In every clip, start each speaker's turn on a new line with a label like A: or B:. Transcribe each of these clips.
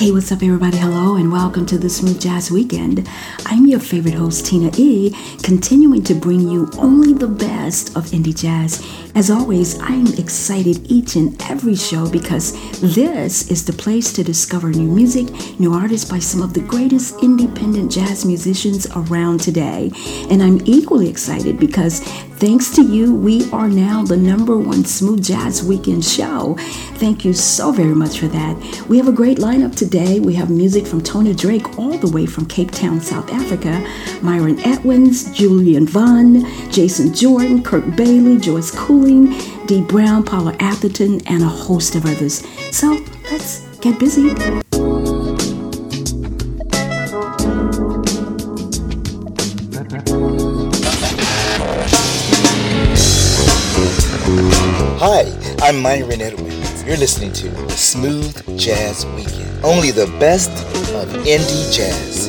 A: Hey, what's up, everybody? Hello, and welcome to the Smooth Jazz Weekend. I'm your favorite host, Tina E., continuing to bring you only the best of indie jazz. As always, I'm excited each and every show because this is the place to discover new music, new artists by some of the greatest independent jazz musicians around today. And I'm equally excited because Thanks to you, we are now the number one Smooth Jazz Weekend show. Thank you so very much for that. We have a great lineup today. Today, we have music from Tony Drake all the way from Cape Town, South Africa, Myron Edwins, Julian Vaughn, Jason Jordan, Kirk Bailey, Joyce Cooling, Dee Brown, Paula Atherton, and a host of others. So let's get busy.
B: Hi, I'm Myron Edwins. You're listening to the Smooth Jazz Weekend. Only the best of indie jazz.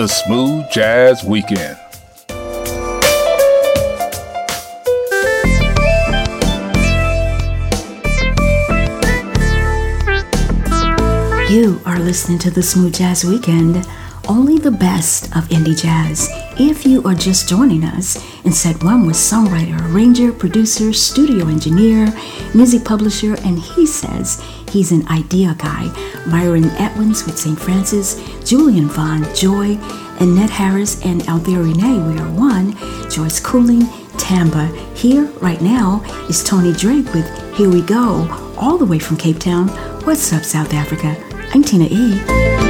C: the Smooth Jazz Weekend.
A: You are listening to the Smooth Jazz Weekend, only the best of indie jazz. If you are just joining us, in set one was songwriter, arranger, producer, studio engineer, music publisher, and he says he's an idea guy. Myron Edwins with St. Francis, Julian Vaughn, Joy, Annette Harris, and Althea Rene, we are one, Joyce Cooling, Tamba. Here, right now, is Tony Drake with Here We Go, all the way from Cape Town. What's up, South Africa? I'm Tina E.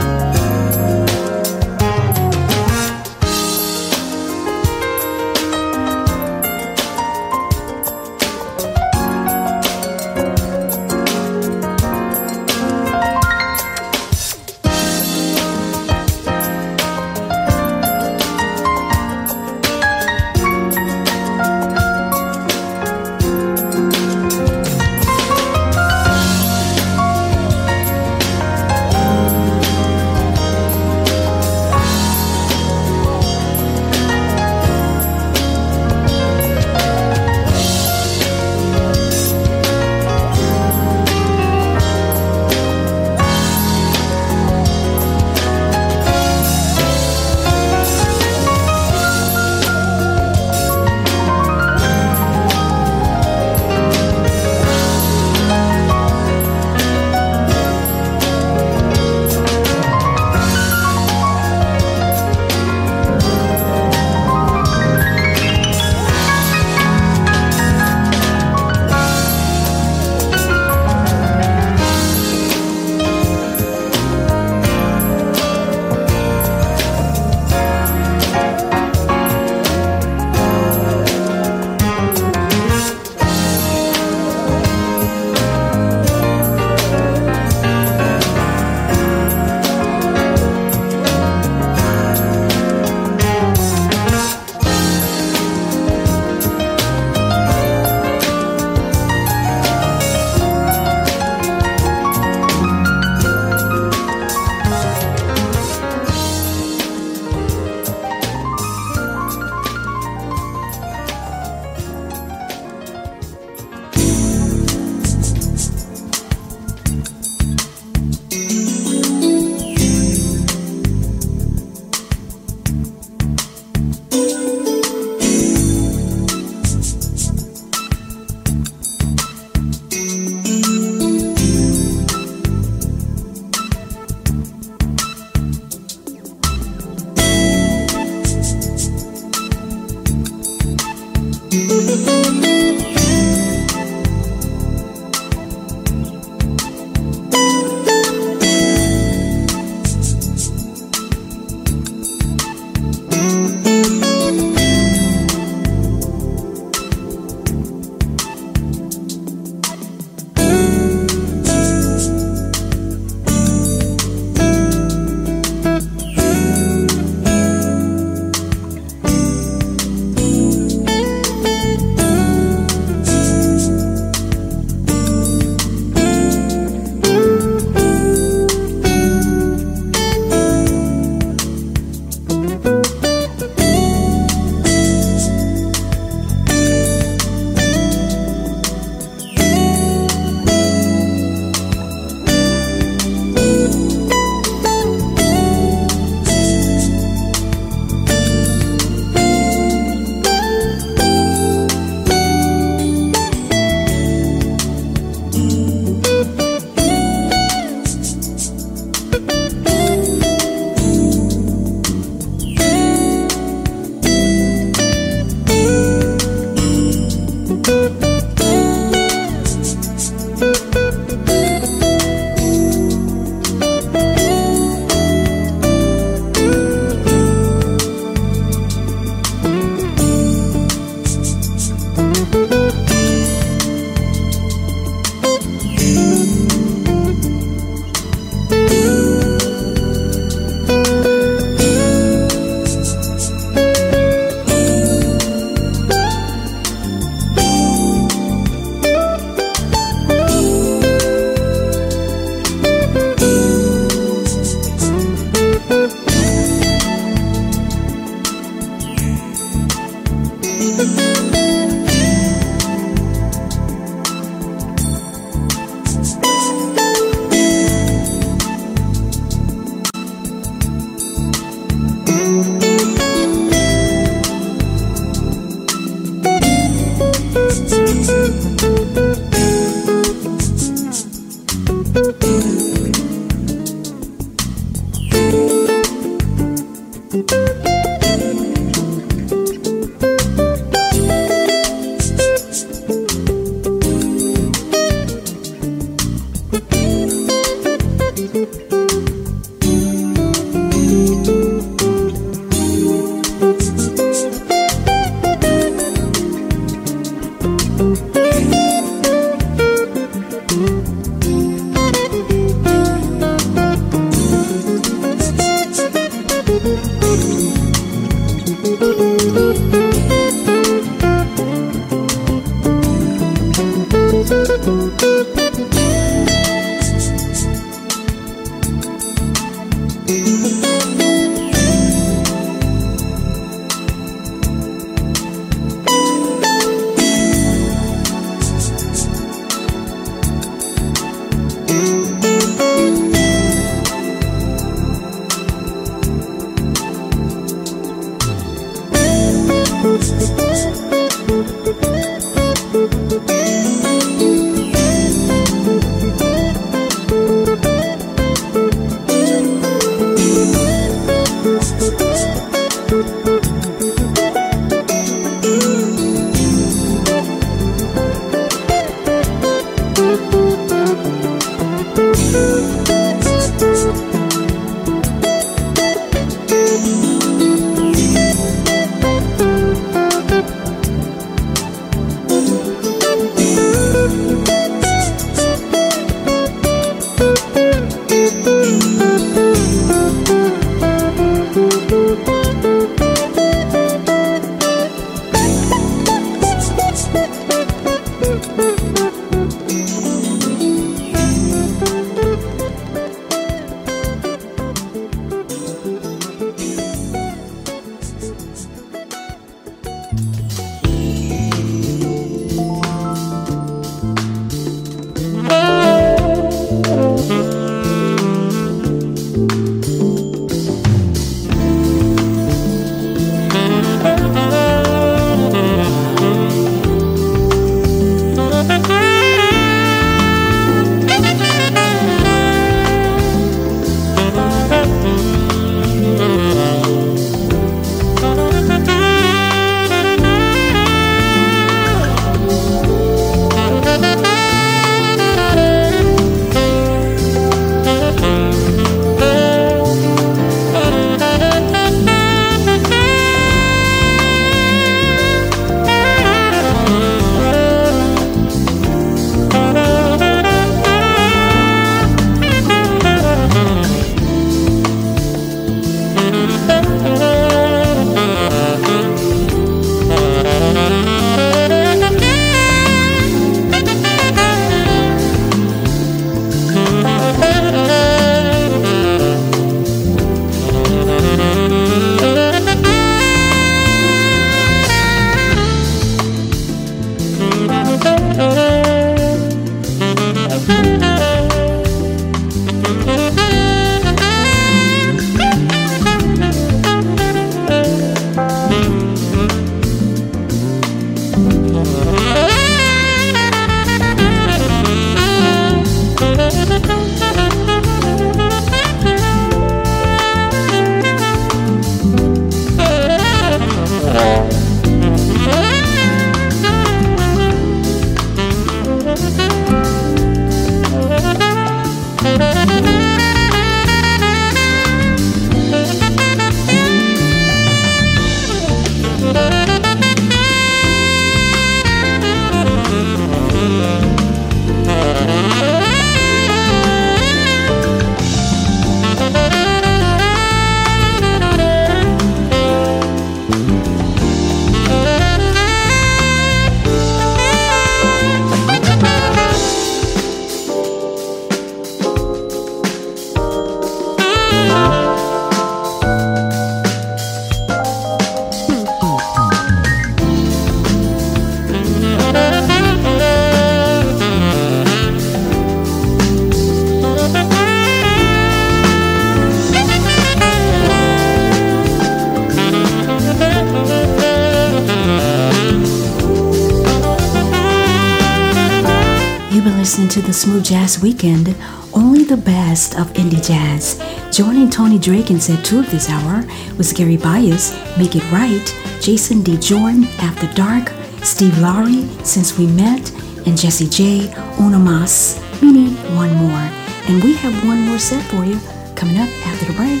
A: to the Smooth Jazz Weekend, only the best of indie jazz. Joining Tony Drake in set two of this hour was Gary Bias, Make It Right, Jason D. Jordan, After Dark, Steve Laury, Since We Met, and Jessy J. Uno Mas, meaning one more. And we have one more set for you coming up after the break.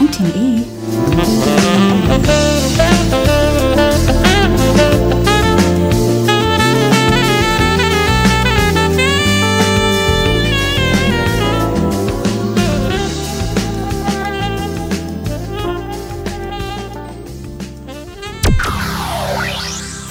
A: I'm Tina E.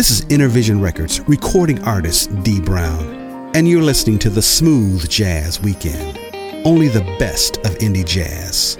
D: This is Intervision Records recording artist Dee Brown, and you're listening to the Smooth Jazz Weekend. Only the best of indie jazz.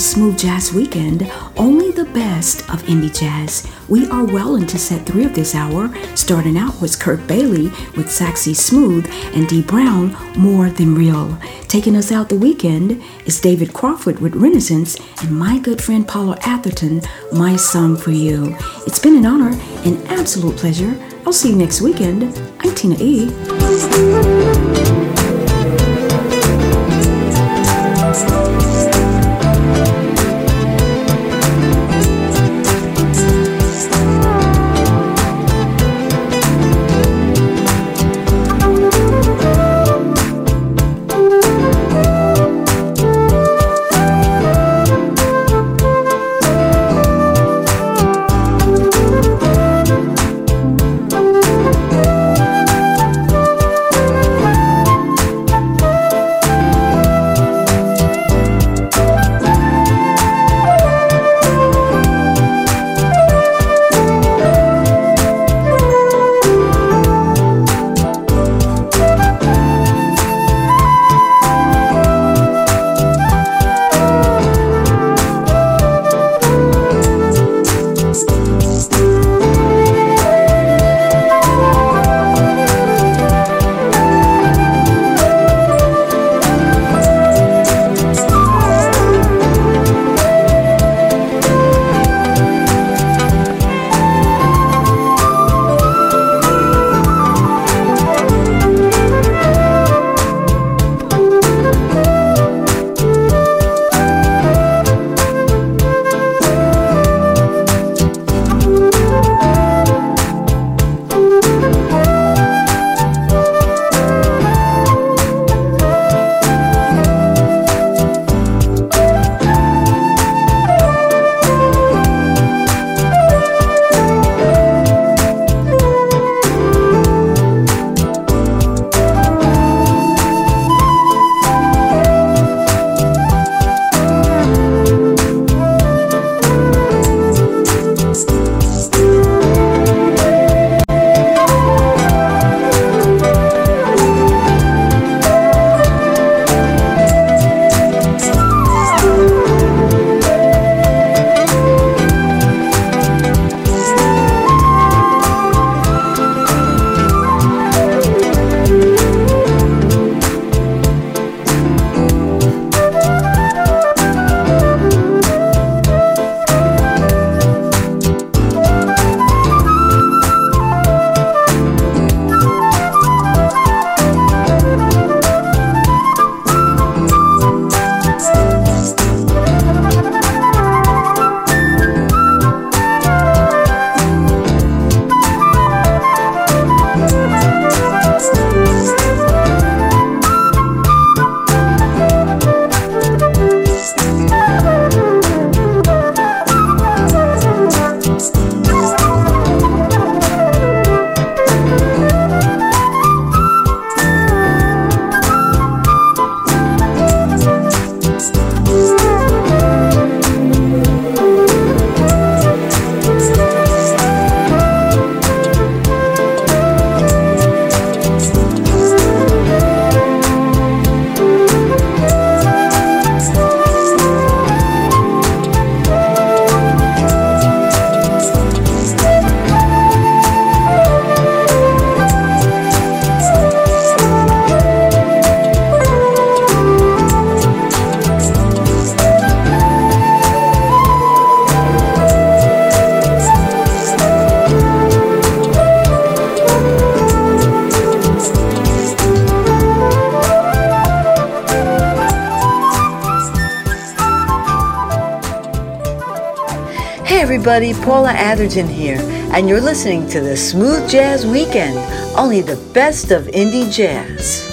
A: Smooth Jazz Weekend, only the best of indie jazz. We are well into set three of this hour, starting out with Kirk Bailey with Saxy Smooth and Dee Brown, More Than Real. Taking us out the weekend is David Crawford with Renaissance and my good friend Paula Atherton, My Song for You. It's been an honor, an absolute pleasure. I'll see you next weekend. I'm Tina E.
E: everybody, Paula Atherton here, and you're listening to the Smooth Jazz Weekend, only the best of indie jazz.